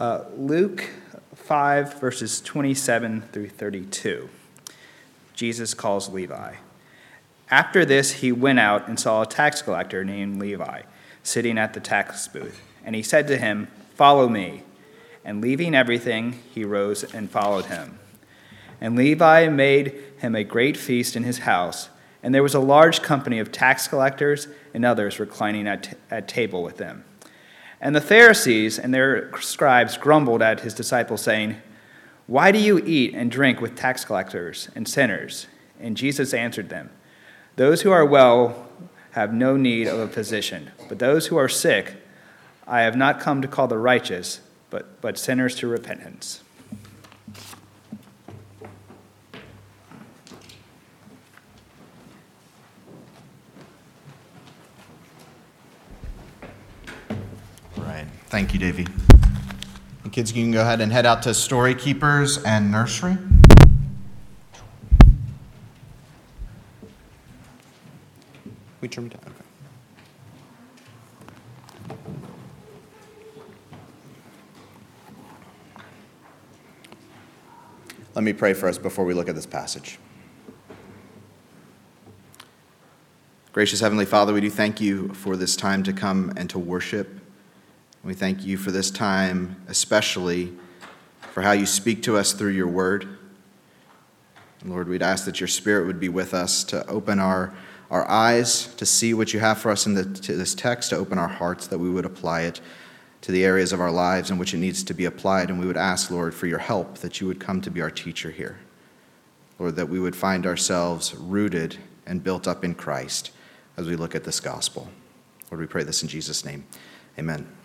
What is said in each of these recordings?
Uh, Luke 5, verses 27 through 32. Jesus calls Levi. After this, he went out and saw a tax collector named Levi sitting at the tax booth. And he said to him, Follow me. And leaving everything, he rose and followed him. And Levi made him a great feast in his house, and there was a large company of tax collectors and others reclining at, t- at table with them. And the Pharisees and their scribes grumbled at his disciples, saying, Why do you eat and drink with tax collectors and sinners? And Jesus answered them, Those who are well have no need of a physician, but those who are sick, I have not come to call the righteous, but, but sinners to repentance. Thank you, Davey. And kids, you can go ahead and head out to Story Keepers and Nursery. We turn down. Okay. Let me pray for us before we look at this passage. Gracious Heavenly Father, we do thank you for this time to come and to worship. We thank you for this time, especially for how you speak to us through your word. Lord, we'd ask that your spirit would be with us to open our, our eyes to see what you have for us in the, this text, to open our hearts that we would apply it to the areas of our lives in which it needs to be applied. And we would ask, Lord, for your help, that you would come to be our teacher here. Lord, that we would find ourselves rooted and built up in Christ as we look at this gospel. Lord, we pray this in Jesus' name. Amen.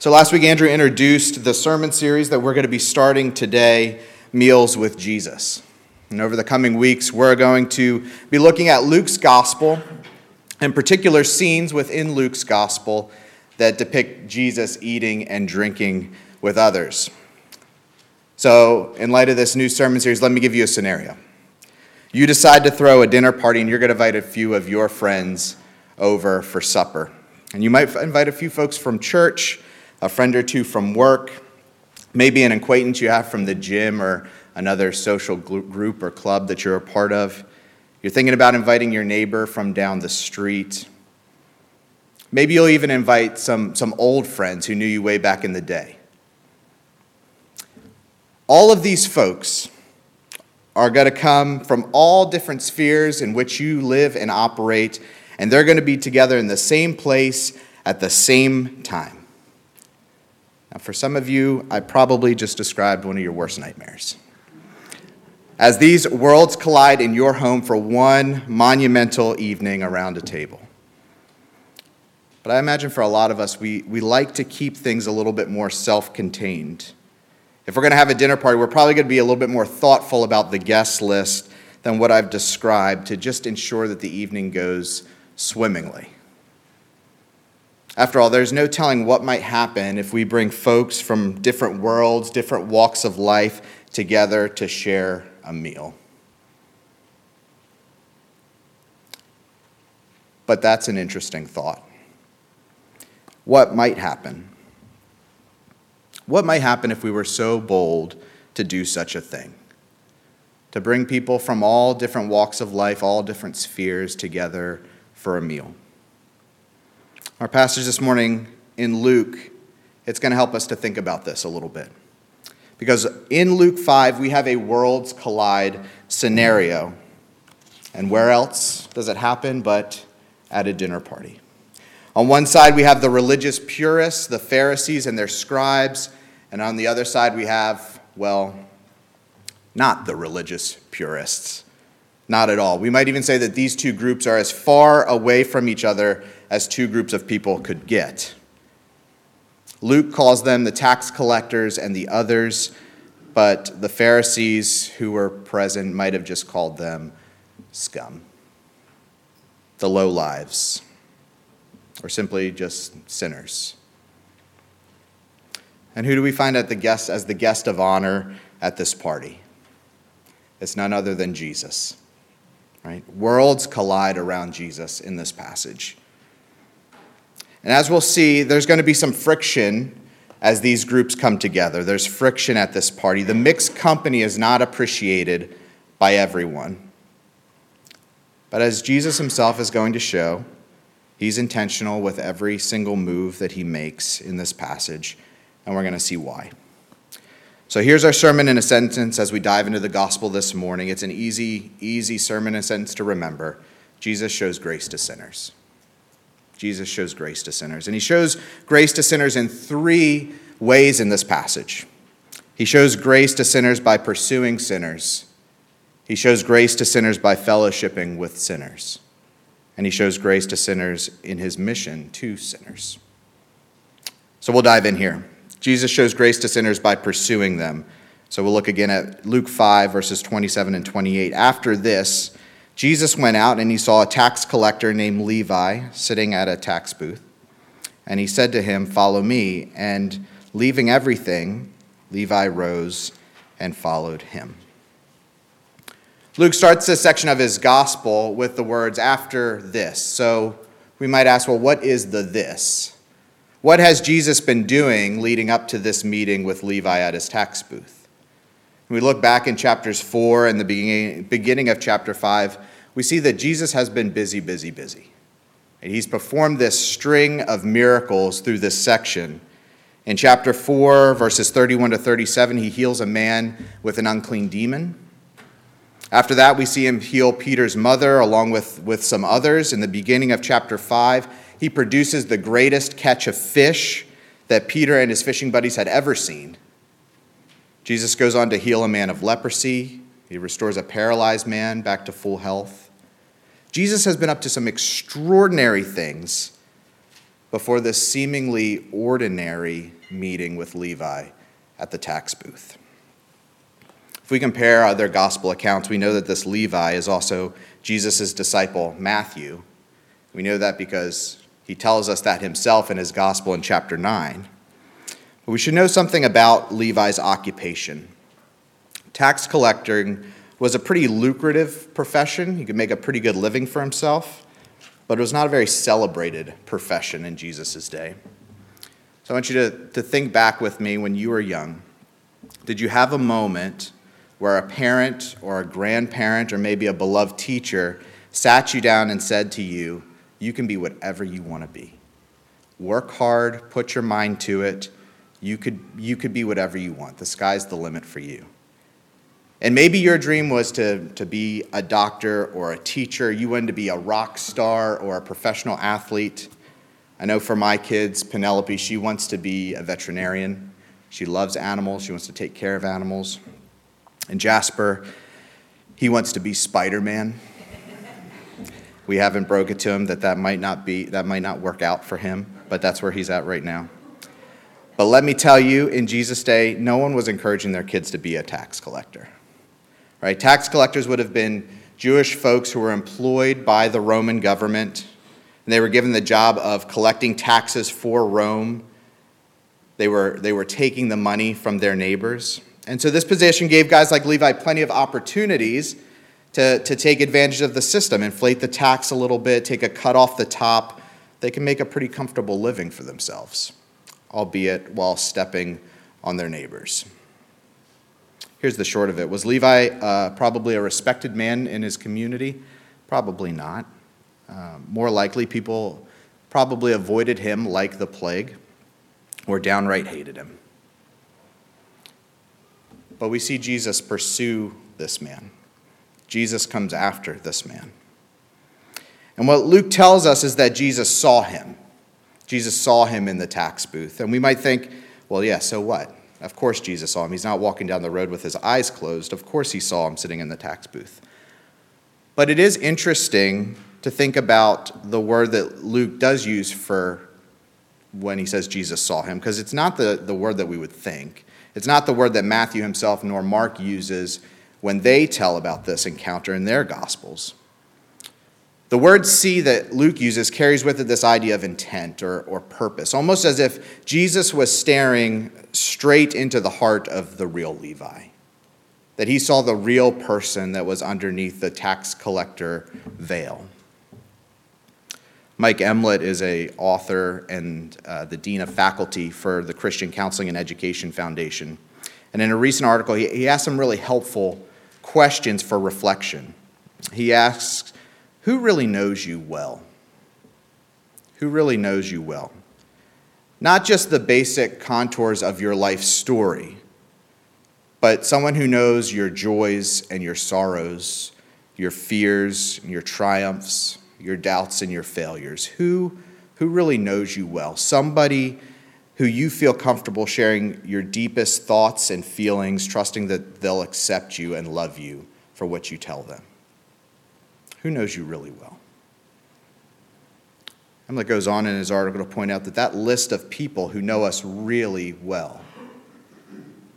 So last week, Andrew introduced the sermon series that we're going to be starting today Meals with Jesus. And over the coming weeks, we're going to be looking at Luke's gospel and particular scenes within Luke's gospel that depict Jesus eating and drinking with others. So, in light of this new sermon series, let me give you a scenario. You decide to throw a dinner party and you're going to invite a few of your friends over for supper. And you might invite a few folks from church a friend or two from work, maybe an acquaintance you have from the gym or another social group or club that you're a part of. You're thinking about inviting your neighbor from down the street. Maybe you'll even invite some, some old friends who knew you way back in the day. All of these folks are going to come from all different spheres in which you live and operate, and they're going to be together in the same place at the same time. For some of you, I probably just described one of your worst nightmares. As these worlds collide in your home for one monumental evening around a table. But I imagine for a lot of us, we, we like to keep things a little bit more self contained. If we're going to have a dinner party, we're probably going to be a little bit more thoughtful about the guest list than what I've described to just ensure that the evening goes swimmingly. After all, there's no telling what might happen if we bring folks from different worlds, different walks of life together to share a meal. But that's an interesting thought. What might happen? What might happen if we were so bold to do such a thing? To bring people from all different walks of life, all different spheres together for a meal. Our passage this morning in Luke, it's going to help us to think about this a little bit. Because in Luke 5, we have a worlds collide scenario. And where else does it happen but at a dinner party? On one side, we have the religious purists, the Pharisees and their scribes. And on the other side, we have, well, not the religious purists. Not at all. We might even say that these two groups are as far away from each other as two groups of people could get. Luke calls them the tax collectors and the others, but the Pharisees who were present might have just called them scum, the low lives, or simply just sinners. And who do we find at the guest, as the guest of honor at this party? It's none other than Jesus. Right? Worlds collide around Jesus in this passage. And as we'll see, there's going to be some friction as these groups come together. There's friction at this party. The mixed company is not appreciated by everyone. But as Jesus himself is going to show, he's intentional with every single move that he makes in this passage, and we're going to see why. So here's our sermon in a sentence as we dive into the gospel this morning. It's an easy, easy sermon in a sentence to remember. Jesus shows grace to sinners. Jesus shows grace to sinners. And he shows grace to sinners in three ways in this passage. He shows grace to sinners by pursuing sinners. He shows grace to sinners by fellowshipping with sinners. And he shows grace to sinners in his mission to sinners. So we'll dive in here. Jesus shows grace to sinners by pursuing them. So we'll look again at Luke 5, verses 27 and 28. After this, Jesus went out and he saw a tax collector named Levi sitting at a tax booth. And he said to him, Follow me. And leaving everything, Levi rose and followed him. Luke starts this section of his gospel with the words, After this. So we might ask, well, what is the this? What has Jesus been doing leading up to this meeting with Levi at his tax booth? We look back in chapters 4 and the beginning, of chapter 5, we see that Jesus has been busy, busy, busy. And he's performed this string of miracles through this section. In chapter 4, verses 31 to 37, he heals a man with an unclean demon. After that, we see him heal Peter's mother along with, with some others. In the beginning of chapter 5, he produces the greatest catch of fish that Peter and his fishing buddies had ever seen. Jesus goes on to heal a man of leprosy. He restores a paralyzed man back to full health. Jesus has been up to some extraordinary things before this seemingly ordinary meeting with Levi at the tax booth. If we compare other gospel accounts, we know that this Levi is also Jesus' disciple, Matthew. We know that because he tells us that himself in his gospel in chapter 9. But we should know something about Levi's occupation. Tax collecting was a pretty lucrative profession. He could make a pretty good living for himself, but it was not a very celebrated profession in Jesus' day. So I want you to, to think back with me when you were young. Did you have a moment where a parent or a grandparent or maybe a beloved teacher sat you down and said to you, you can be whatever you want to be. Work hard, put your mind to it. You could, you could be whatever you want. The sky's the limit for you. And maybe your dream was to, to be a doctor or a teacher. You wanted to be a rock star or a professional athlete. I know for my kids, Penelope, she wants to be a veterinarian. She loves animals, she wants to take care of animals. And Jasper, he wants to be Spider Man. We haven't broke it to him that that might not be that might not work out for him, but that's where he's at right now. But let me tell you, in Jesus' day, no one was encouraging their kids to be a tax collector. Right? Tax collectors would have been Jewish folks who were employed by the Roman government, and they were given the job of collecting taxes for Rome. They were, they were taking the money from their neighbors. And so this position gave guys like Levi plenty of opportunities to, to take advantage of the system, inflate the tax a little bit, take a cut off the top. They can make a pretty comfortable living for themselves, albeit while stepping on their neighbors. Here's the short of it Was Levi uh, probably a respected man in his community? Probably not. Uh, more likely, people probably avoided him like the plague or downright hated him. But we see Jesus pursue this man. Jesus comes after this man. And what Luke tells us is that Jesus saw him. Jesus saw him in the tax booth. And we might think, well, yeah, so what? Of course, Jesus saw him. He's not walking down the road with his eyes closed. Of course, he saw him sitting in the tax booth. But it is interesting to think about the word that Luke does use for when he says Jesus saw him, because it's not the, the word that we would think. It's not the word that Matthew himself nor Mark uses when they tell about this encounter in their Gospels. The word see that Luke uses carries with it this idea of intent or, or purpose, almost as if Jesus was staring straight into the heart of the real Levi, that he saw the real person that was underneath the tax collector veil. Mike Emlet is a author and uh, the dean of faculty for the Christian Counseling and Education Foundation. And in a recent article, he, he asked some really helpful questions for reflection. He asks, Who really knows you well? Who really knows you well? Not just the basic contours of your life story, but someone who knows your joys and your sorrows, your fears and your triumphs, your doubts and your failures. Who, who really knows you well? Somebody who you feel comfortable sharing your deepest thoughts and feelings, trusting that they'll accept you and love you for what you tell them. Who knows you really well? Emlet goes on in his article to point out that that list of people who know us really well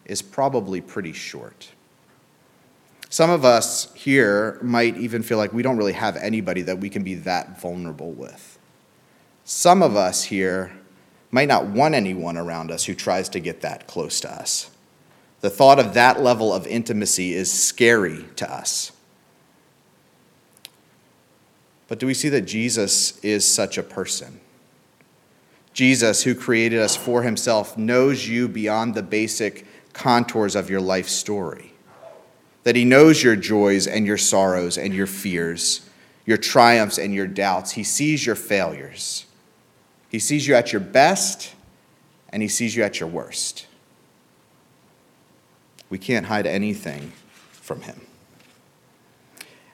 is probably pretty short. Some of us here might even feel like we don't really have anybody that we can be that vulnerable with. Some of us here might not want anyone around us who tries to get that close to us. The thought of that level of intimacy is scary to us. But do we see that Jesus is such a person? Jesus, who created us for himself, knows you beyond the basic contours of your life story. That he knows your joys and your sorrows and your fears, your triumphs and your doubts. He sees your failures. He sees you at your best and he sees you at your worst. We can't hide anything from him.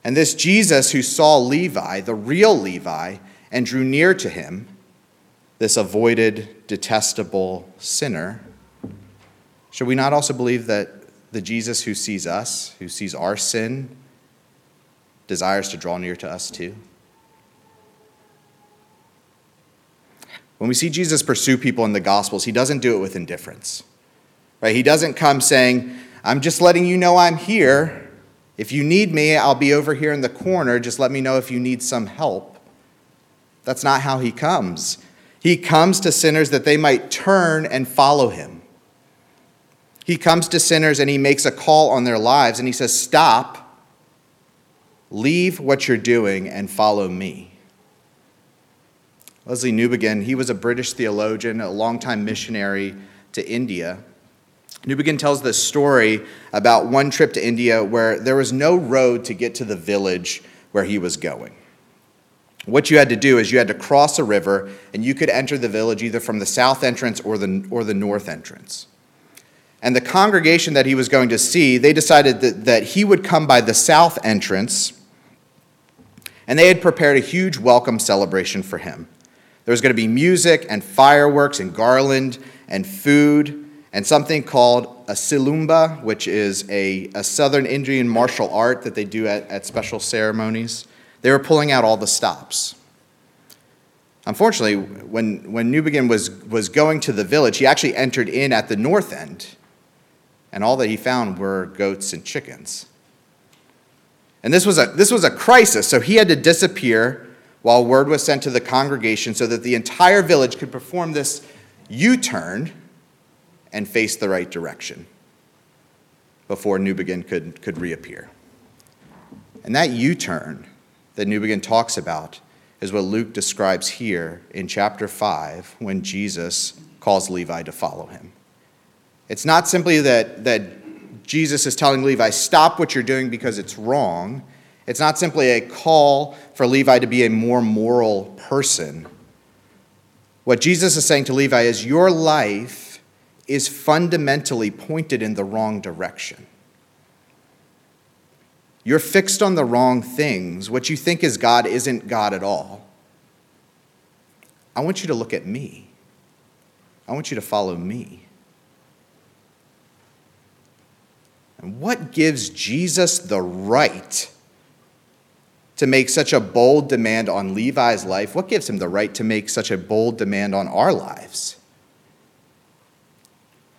And this Jesus who saw Levi, the real Levi, and drew near to him, this avoided, detestable sinner, should we not also believe that the Jesus who sees us, who sees our sin, desires to draw near to us too? When we see Jesus pursue people in the Gospels, he doesn't do it with indifference. Right? He doesn't come saying, I'm just letting you know I'm here. If you need me, I'll be over here in the corner. Just let me know if you need some help. That's not how he comes. He comes to sinners that they might turn and follow him. He comes to sinners and he makes a call on their lives and he says, Stop, leave what you're doing, and follow me. Lesslie Newbigin, he was a British theologian, a longtime missionary to India. Newbigin tells this story about one trip to India where there was no road to get to the village where he was going. What you had to do is you had to cross a river and you could enter the village either from the south entrance or the, or the north entrance. And the congregation that he was going to see, they decided that, that he would come by the south entrance, and they had prepared a huge welcome celebration for him. There was going to be music and fireworks and garland and food and something called a silumba, which is a, a southern Indian martial art that they do at, at special ceremonies. They were pulling out all the stops. Unfortunately, when, when Newbigin was, was going to the village, he actually entered in at the north end and all that he found were goats and chickens. And this was a, this was a crisis, so he had to disappear while word was sent to the congregation so that the entire village could perform this U turn and face the right direction before Newbigin could, could reappear. And that U turn that Newbigin talks about is what Luke describes here in chapter 5 when Jesus calls Levi to follow him. It's not simply that, that Jesus is telling Levi, stop what you're doing because it's wrong. It's not simply a call for Levi to be a more moral person. What Jesus is saying to Levi is, Your life is fundamentally pointed in the wrong direction. You're fixed on the wrong things. What you think is God isn't God at all. I want you to look at me. I want you to follow me. And what gives Jesus the right to make such a bold demand on Levi's life? What gives him the right to make such a bold demand on our lives?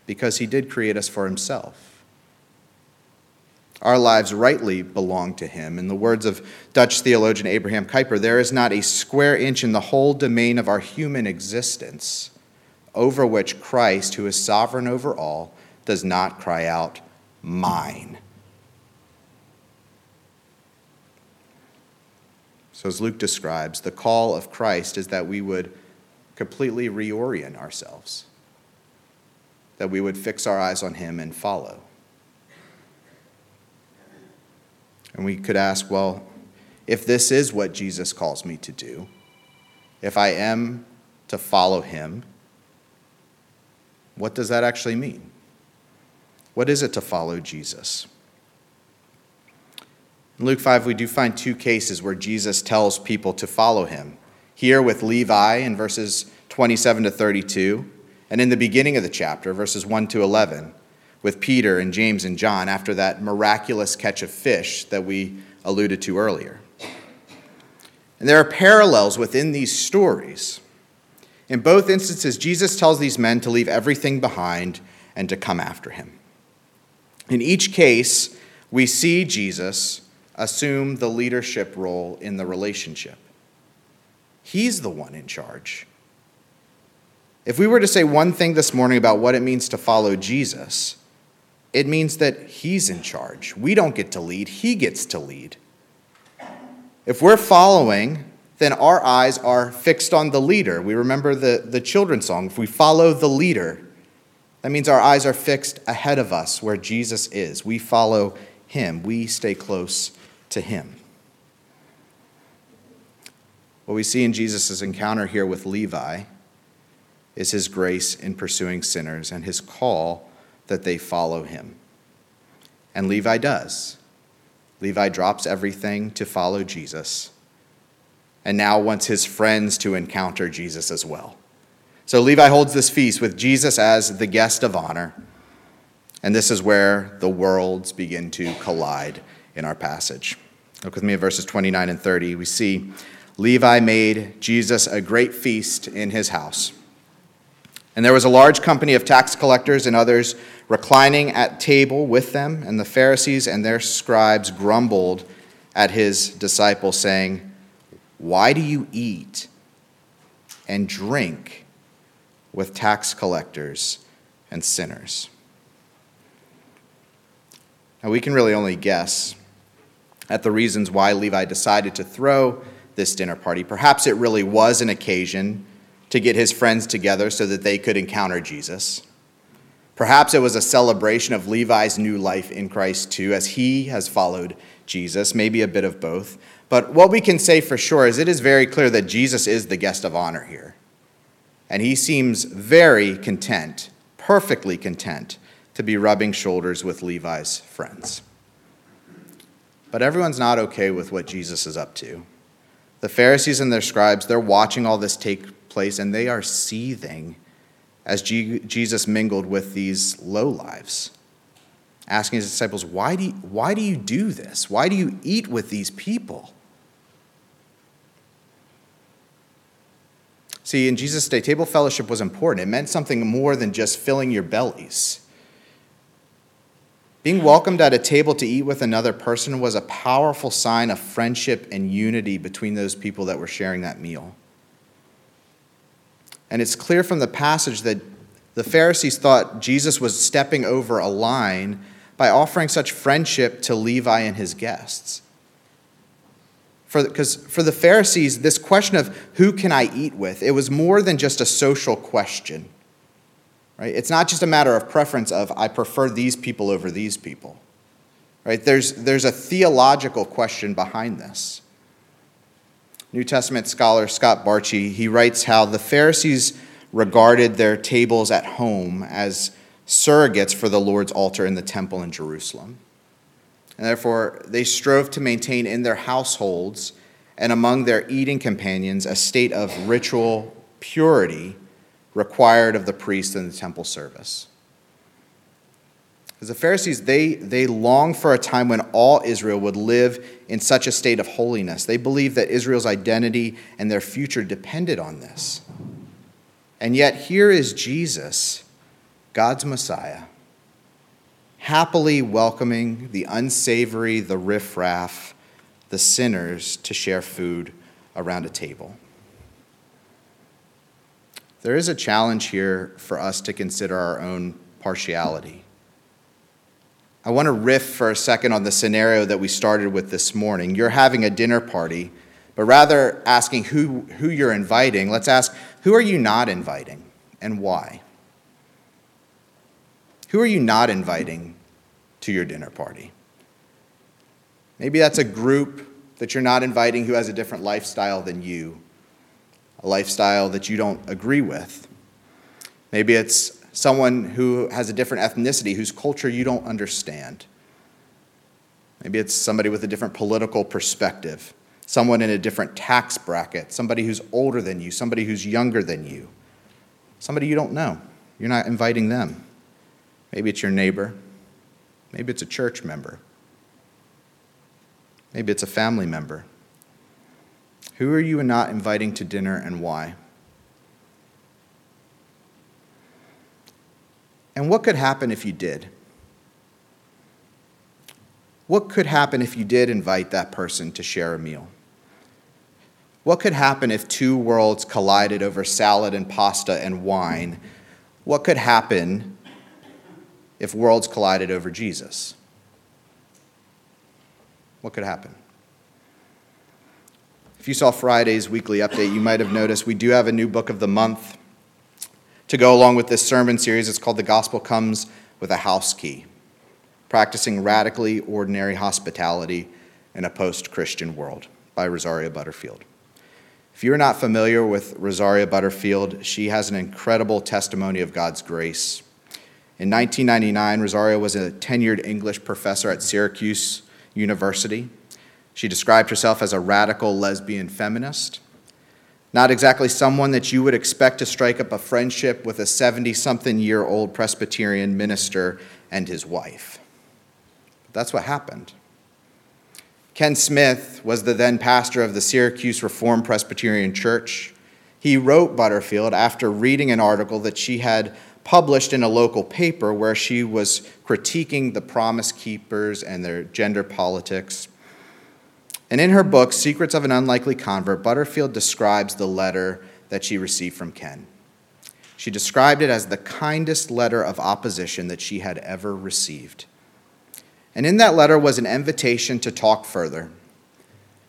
Because he did create us for himself. Our lives rightly belong to him. In the words of Dutch theologian Abraham Kuyper, there is not a square inch in the whole domain of our human existence over which Christ, who is sovereign over all, does not cry out, mine. So, as Luke describes, the call of Christ is that we would completely reorient ourselves, that we would fix our eyes on Him and follow. And we could ask, well, if this is what Jesus calls me to do, if I am to follow Him, what does that actually mean? What is it to follow Jesus? In Luke 5, we do find two cases where Jesus tells people to follow him. Here with Levi in verses 27 to 32, and in the beginning of the chapter, verses 1 to 11, with Peter and James and John after that miraculous catch of fish that we alluded to earlier. And there are parallels within these stories. In both instances, Jesus tells these men to leave everything behind and to come after him. In each case, we see Jesus assume the leadership role in the relationship. He's the one in charge. If we were to say one thing this morning about what it means to follow Jesus, it means that He's in charge. We don't get to lead, He gets to lead. If we're following, then our eyes are fixed on the leader. We remember the, the children's song. If we follow the leader, that means our eyes are fixed ahead of us where Jesus is. We follow Him, we stay close to him. What we see in Jesus' encounter here with Levi is his grace in pursuing sinners and his call that they follow him. And Levi does. Levi drops everything to follow Jesus and now wants his friends to encounter Jesus as well. So Levi holds this feast with Jesus as the guest of honor. And this is where the worlds begin to collide in our passage. Look with me at verses 29 and 30. We see Levi made Jesus a great feast in his house. And there was a large company of tax collectors and others reclining at table with them, and the Pharisees and their scribes grumbled at his disciples, saying, Why do you eat and drink with tax collectors and sinners? Now, we can really only guess at the reasons why Levi decided to throw this dinner party. Perhaps it really was an occasion to get his friends together so that they could encounter Jesus. Perhaps it was a celebration of Levi's new life in Christ too, as he has followed Jesus, maybe a bit of both. But what we can say for sure is it is very clear that Jesus is the guest of honor here. And he seems very content, perfectly content, to be rubbing shoulders with Levi's friends. But everyone's not okay with what Jesus is up to. The Pharisees and their scribes, they're watching all this take place and they are seething as G- Jesus mingled with these low lives, asking his disciples, why do, you, why do you do this? Why do you eat with these people? See, in Jesus' day, table fellowship was important. It meant something more than just filling your bellies. Being welcomed at a table to eat with another person was a powerful sign of friendship and unity between those people that were sharing that meal. And it's clear from the passage that the Pharisees thought Jesus was stepping over a line by offering such friendship to Levi and his guests. Because for, for the Pharisees, this question of who can I eat with, it was more than just a social question. Right? It's not just a matter of preference of I prefer these people over these people. Right? There's, there's a theological question behind this. New Testament scholar Scott Bartchy, he writes how the Pharisees regarded their tables at home as surrogates for the Lord's altar in the temple in Jerusalem. And therefore, they strove to maintain in their households and among their eating companions a state of ritual purity required of the priest in the temple service. Because the Pharisees, they, they long for a time when all Israel would live in such a state of holiness. They believed that Israel's identity and their future depended on this. And yet, here is Jesus, God's Messiah, happily welcoming the unsavory, the riffraff, the sinners to share food around a table. There is a challenge here for us to consider our own partiality. I want to riff for a second on the scenario that we started with this morning. You're having a dinner party But rather asking who, who you're inviting, let's ask who are you not inviting and why? Who are you not inviting to your dinner party? Maybe that's a group that you're not inviting who has a different lifestyle than you, a lifestyle that you don't agree with. Maybe it's someone who has a different ethnicity, whose culture you don't understand. Maybe it's somebody with a different political perspective, someone in a different tax bracket, somebody who's older than you, somebody who's younger than you, somebody you don't know. You're not inviting them. Maybe it's your neighbor. Maybe it's a church member. Maybe it's a family member. Who are you not inviting to dinner and why? And what could happen if you did? What could happen if you did invite that person to share a meal? What could happen if two worlds collided over salad and pasta and wine? What could happen if worlds collided over Jesus? What could happen? If you saw Friday's weekly update, you might have noticed we do have a new book of the month to go along with this sermon series. It's called The Gospel Comes with a House Key Practicing Radically Ordinary Hospitality in a Post Christian World by Rosaria Butterfield. If you're not familiar with Rosaria Butterfield, she has an incredible testimony of God's grace. In 1999, Rosaria was a tenured English professor at Syracuse University. She described herself as a radical lesbian feminist, not exactly someone that you would expect to strike up a friendship with a 70 something year old Presbyterian minister and his wife. But that's what happened. Ken Smith was the then pastor of the Syracuse Reformed Presbyterian Church. He wrote Butterfield after reading an article that she had published in a local paper where she was critiquing the Promise Keepers and their gender politics. And in her book, Secrets of an Unlikely Convert, Butterfield describes the letter that she received from Ken. She described it as the kindest letter of opposition that she had ever received. And in that letter was an invitation to talk further.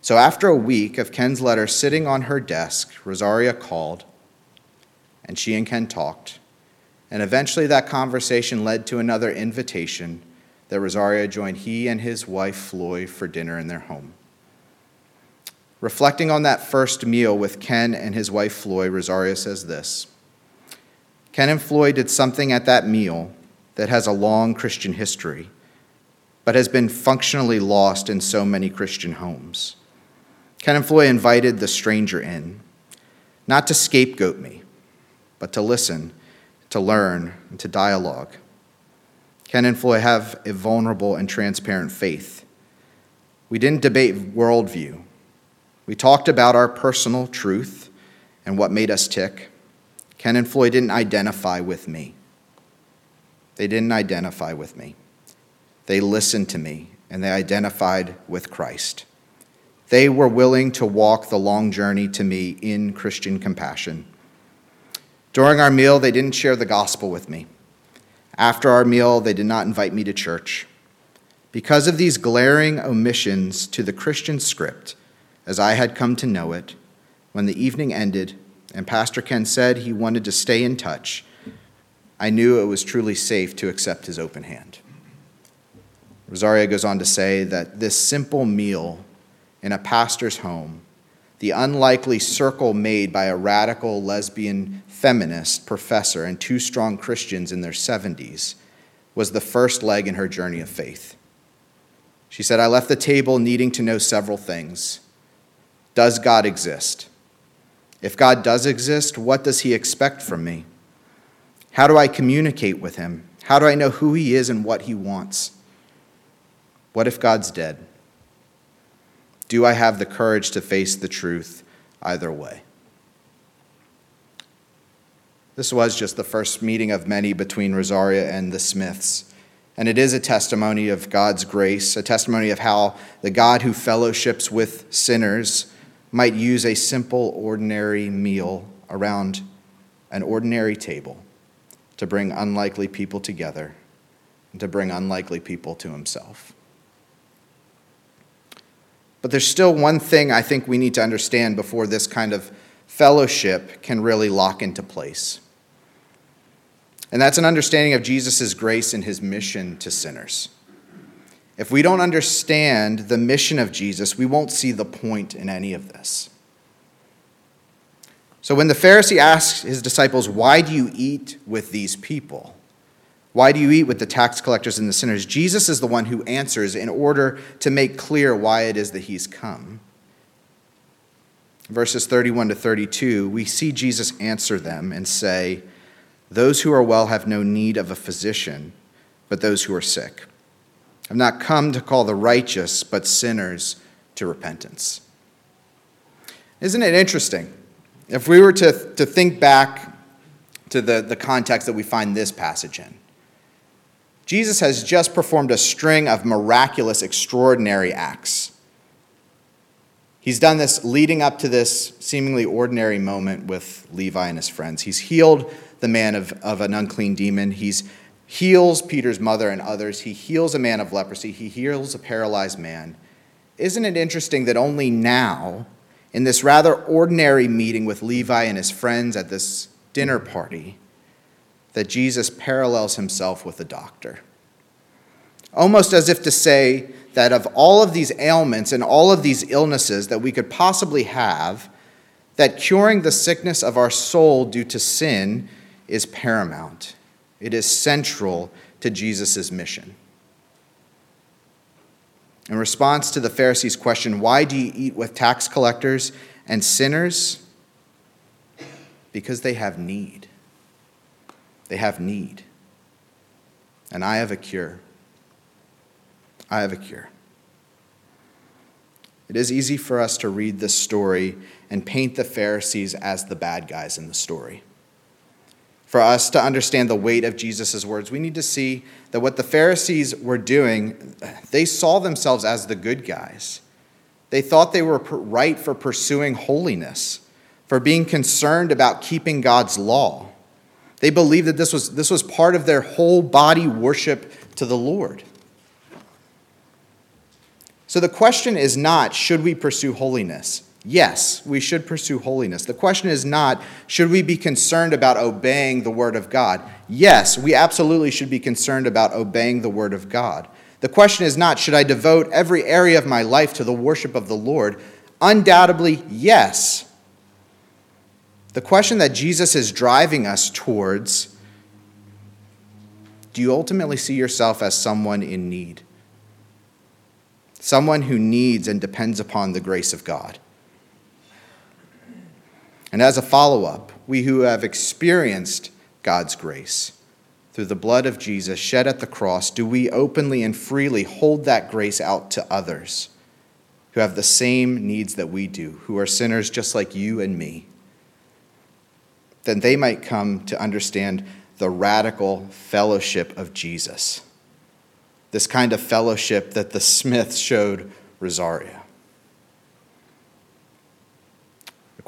So after a week of Ken's letter sitting on her desk, Rosaria called, and she and Ken talked. And eventually that conversation led to another invitation that Rosaria joined he and his wife Floy for dinner in their home. Reflecting on that first meal with Ken and his wife Floy, Rosaria says this Ken and Floy did something at that meal that has a long Christian history, but has been functionally lost in so many Christian homes. Ken and Floy invited the stranger in, not to scapegoat me, but to listen to learn, and to dialogue. Ken and Floy have a vulnerable and transparent faith. We didn't debate worldview. We talked about our personal truth and what made us tick. Ken and Floy didn't identify with me. They didn't identify with me. They listened to me and they identified with Christ. They were willing to walk the long journey to me in Christian compassion. During our meal, they didn't share the gospel with me. After our meal, they did not invite me to church. Because of these glaring omissions to the Christian script, as I had come to know it, when the evening ended and Pastor Ken said he wanted to stay in touch, I knew it was truly safe to accept his open hand. Rosaria goes on to say that this simple meal in a pastor's home, the unlikely circle made by a radical lesbian feminist professor and two strong Christians in their 70s was the first leg in her journey of faith. She said, I left the table needing to know several things. Does God exist? If God does exist, what does he expect from me? How do I communicate with him? How do I know who he is and what he wants? What if God's dead? Do I have the courage to face the truth either way? This was just the first meeting of many between Rosaria and the Smiths. And it is a testimony of God's grace, a testimony of how the God who fellowships with sinners might use a simple, ordinary meal around an ordinary table to bring unlikely people together and to bring unlikely people to himself. But there's still one thing I think we need to understand before this kind of fellowship can really lock into place. And that's an understanding of Jesus' grace and his mission to sinners. If we don't understand the mission of Jesus, we won't see the point in any of this. So when the Pharisee asks his disciples, Why do you eat with these people? Why do you eat with the tax collectors and the sinners? Jesus is the one who answers in order to make clear why it is that he's come. Verses 31 to 32, we see Jesus answer them and say, Those who are well have no need of a physician, but those who are sick. I've not come to call the righteous, but sinners to repentance. Isn't it interesting? If we were to, to think back to the, the context that we find this passage in, Jesus has just performed a string of miraculous, extraordinary acts. He's done this leading up to this seemingly ordinary moment with Levi and his friends. He's healed the man of, of an unclean demon. He's heals Peter's mother and others. He heals a man of leprosy. He heals a paralyzed man. Isn't it interesting that only now, in this rather ordinary meeting with Levi and his friends at this dinner party, that Jesus parallels himself with a doctor? Almost as if to say that of all of these ailments and all of these illnesses that we could possibly have, that curing the sickness of our soul due to sin is paramount it is central to Jesus' mission. In response to the Pharisees' question, Why do you eat with tax collectors and sinners? Because they have need. They have need. And I have a cure. I have a cure. It is easy for us to read this story and paint the Pharisees as the bad guys in the story for us to understand the weight of Jesus' words, we need to see that what the Pharisees were doing, they saw themselves as the good guys. They thought they were right for pursuing holiness, for being concerned about keeping God's law. They believed that this was, this was part of their whole body worship to the Lord. So the question is not, should we pursue holiness? Yes, we should pursue holiness. The question is not, should we be concerned about obeying the Word of God? Yes, we absolutely should be concerned about obeying the Word of God. The question is not, should I devote every area of my life to the worship of the Lord? Undoubtedly, yes. The question that Jesus is driving us towards do you ultimately see yourself as someone in need? Someone who needs and depends upon the grace of God. And as a follow up, we who have experienced God's grace through the blood of Jesus shed at the cross, do we openly and freely hold that grace out to others who have the same needs that we do, who are sinners just like you and me? Then they might come to understand the radical fellowship of Jesus, this kind of fellowship that the Smith showed Rosaria.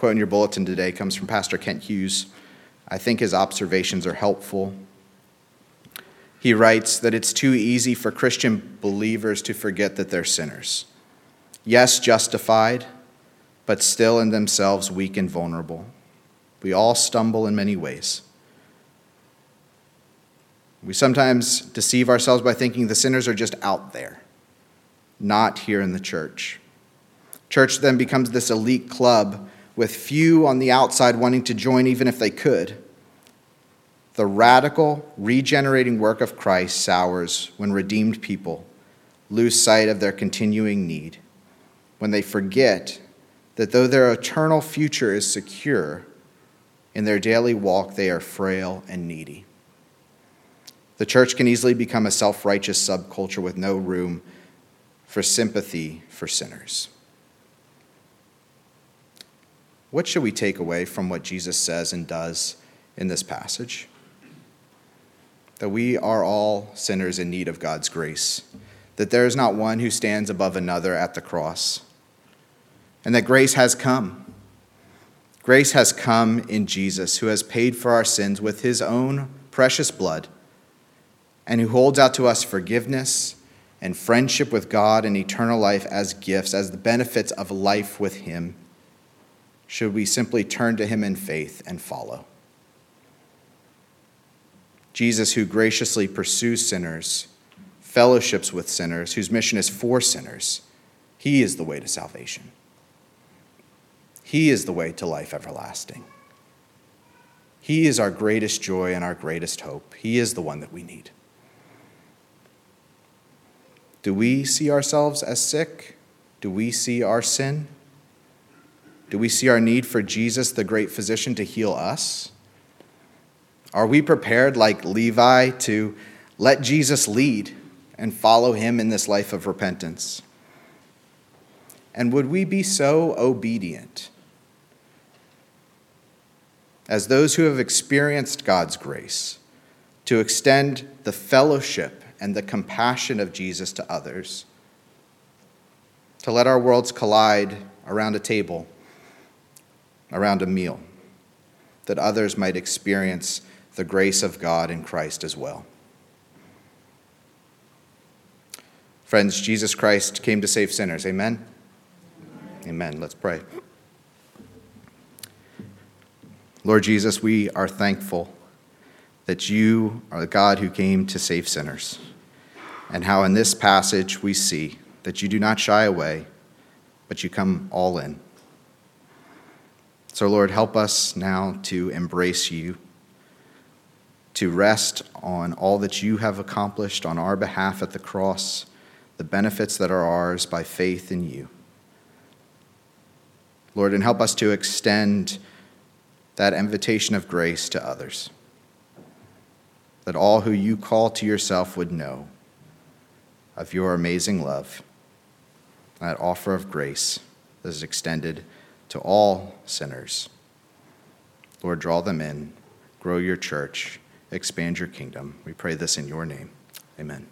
Quote in your bulletin today comes from Pastor Kent Hughes. I think his observations are helpful. He writes that it's too easy for Christian believers to forget that they're sinners. Yes, justified, but still in themselves weak and vulnerable. We all stumble in many ways. We sometimes deceive ourselves by thinking the sinners are just out there, not here in the church. Church then becomes this elite club with few on the outside wanting to join even if they could. The radical, regenerating work of Christ sours when redeemed people lose sight of their continuing need, when they forget that though their eternal future is secure, in their daily walk they are frail and needy. The church can easily become a self righteous subculture with no room for sympathy for sinners. What should we take away from what Jesus says and does in this passage? That we are all sinners in need of God's grace, that there is not one who stands above another at the cross, and that grace has come. Grace has come in Jesus, who has paid for our sins with his own precious blood, and who holds out to us forgiveness and friendship with God and eternal life as gifts, as the benefits of life with Him, should we simply turn to Him in faith and follow. Jesus, who graciously pursues sinners, fellowships with sinners, whose mission is for sinners, He is the way to salvation. He is the way to life everlasting. He is our greatest joy and our greatest hope. He is the one that we need. Do we see ourselves as sick? Do we see our sin? Do we see our need for Jesus, the great physician, to heal us? Are we prepared, like Levi, to let Jesus lead and follow him in this life of repentance? And would we be so obedient as those who have experienced God's grace to extend the fellowship and the compassion of Jesus to others, to let our worlds collide around a table, around a meal, that others might experience the grace of God in Christ as well. Friends, Jesus Christ came to save sinners. Amen? Amen. Amen. Let's pray. Lord Jesus, we are thankful that you are the God who came to save sinners, and how in this passage we see that you do not shy away, but you come all in. So, Lord, help us now to embrace you, to rest on all that you have accomplished on our behalf at the cross, the benefits that are ours by faith in you. Lord, and help us to extend that invitation of grace to others, that all who you call to yourself would know of your amazing love, that offer of grace that is extended to all sinners. Lord, draw them in, grow your church, expand your kingdom. We pray this in your name. Amen.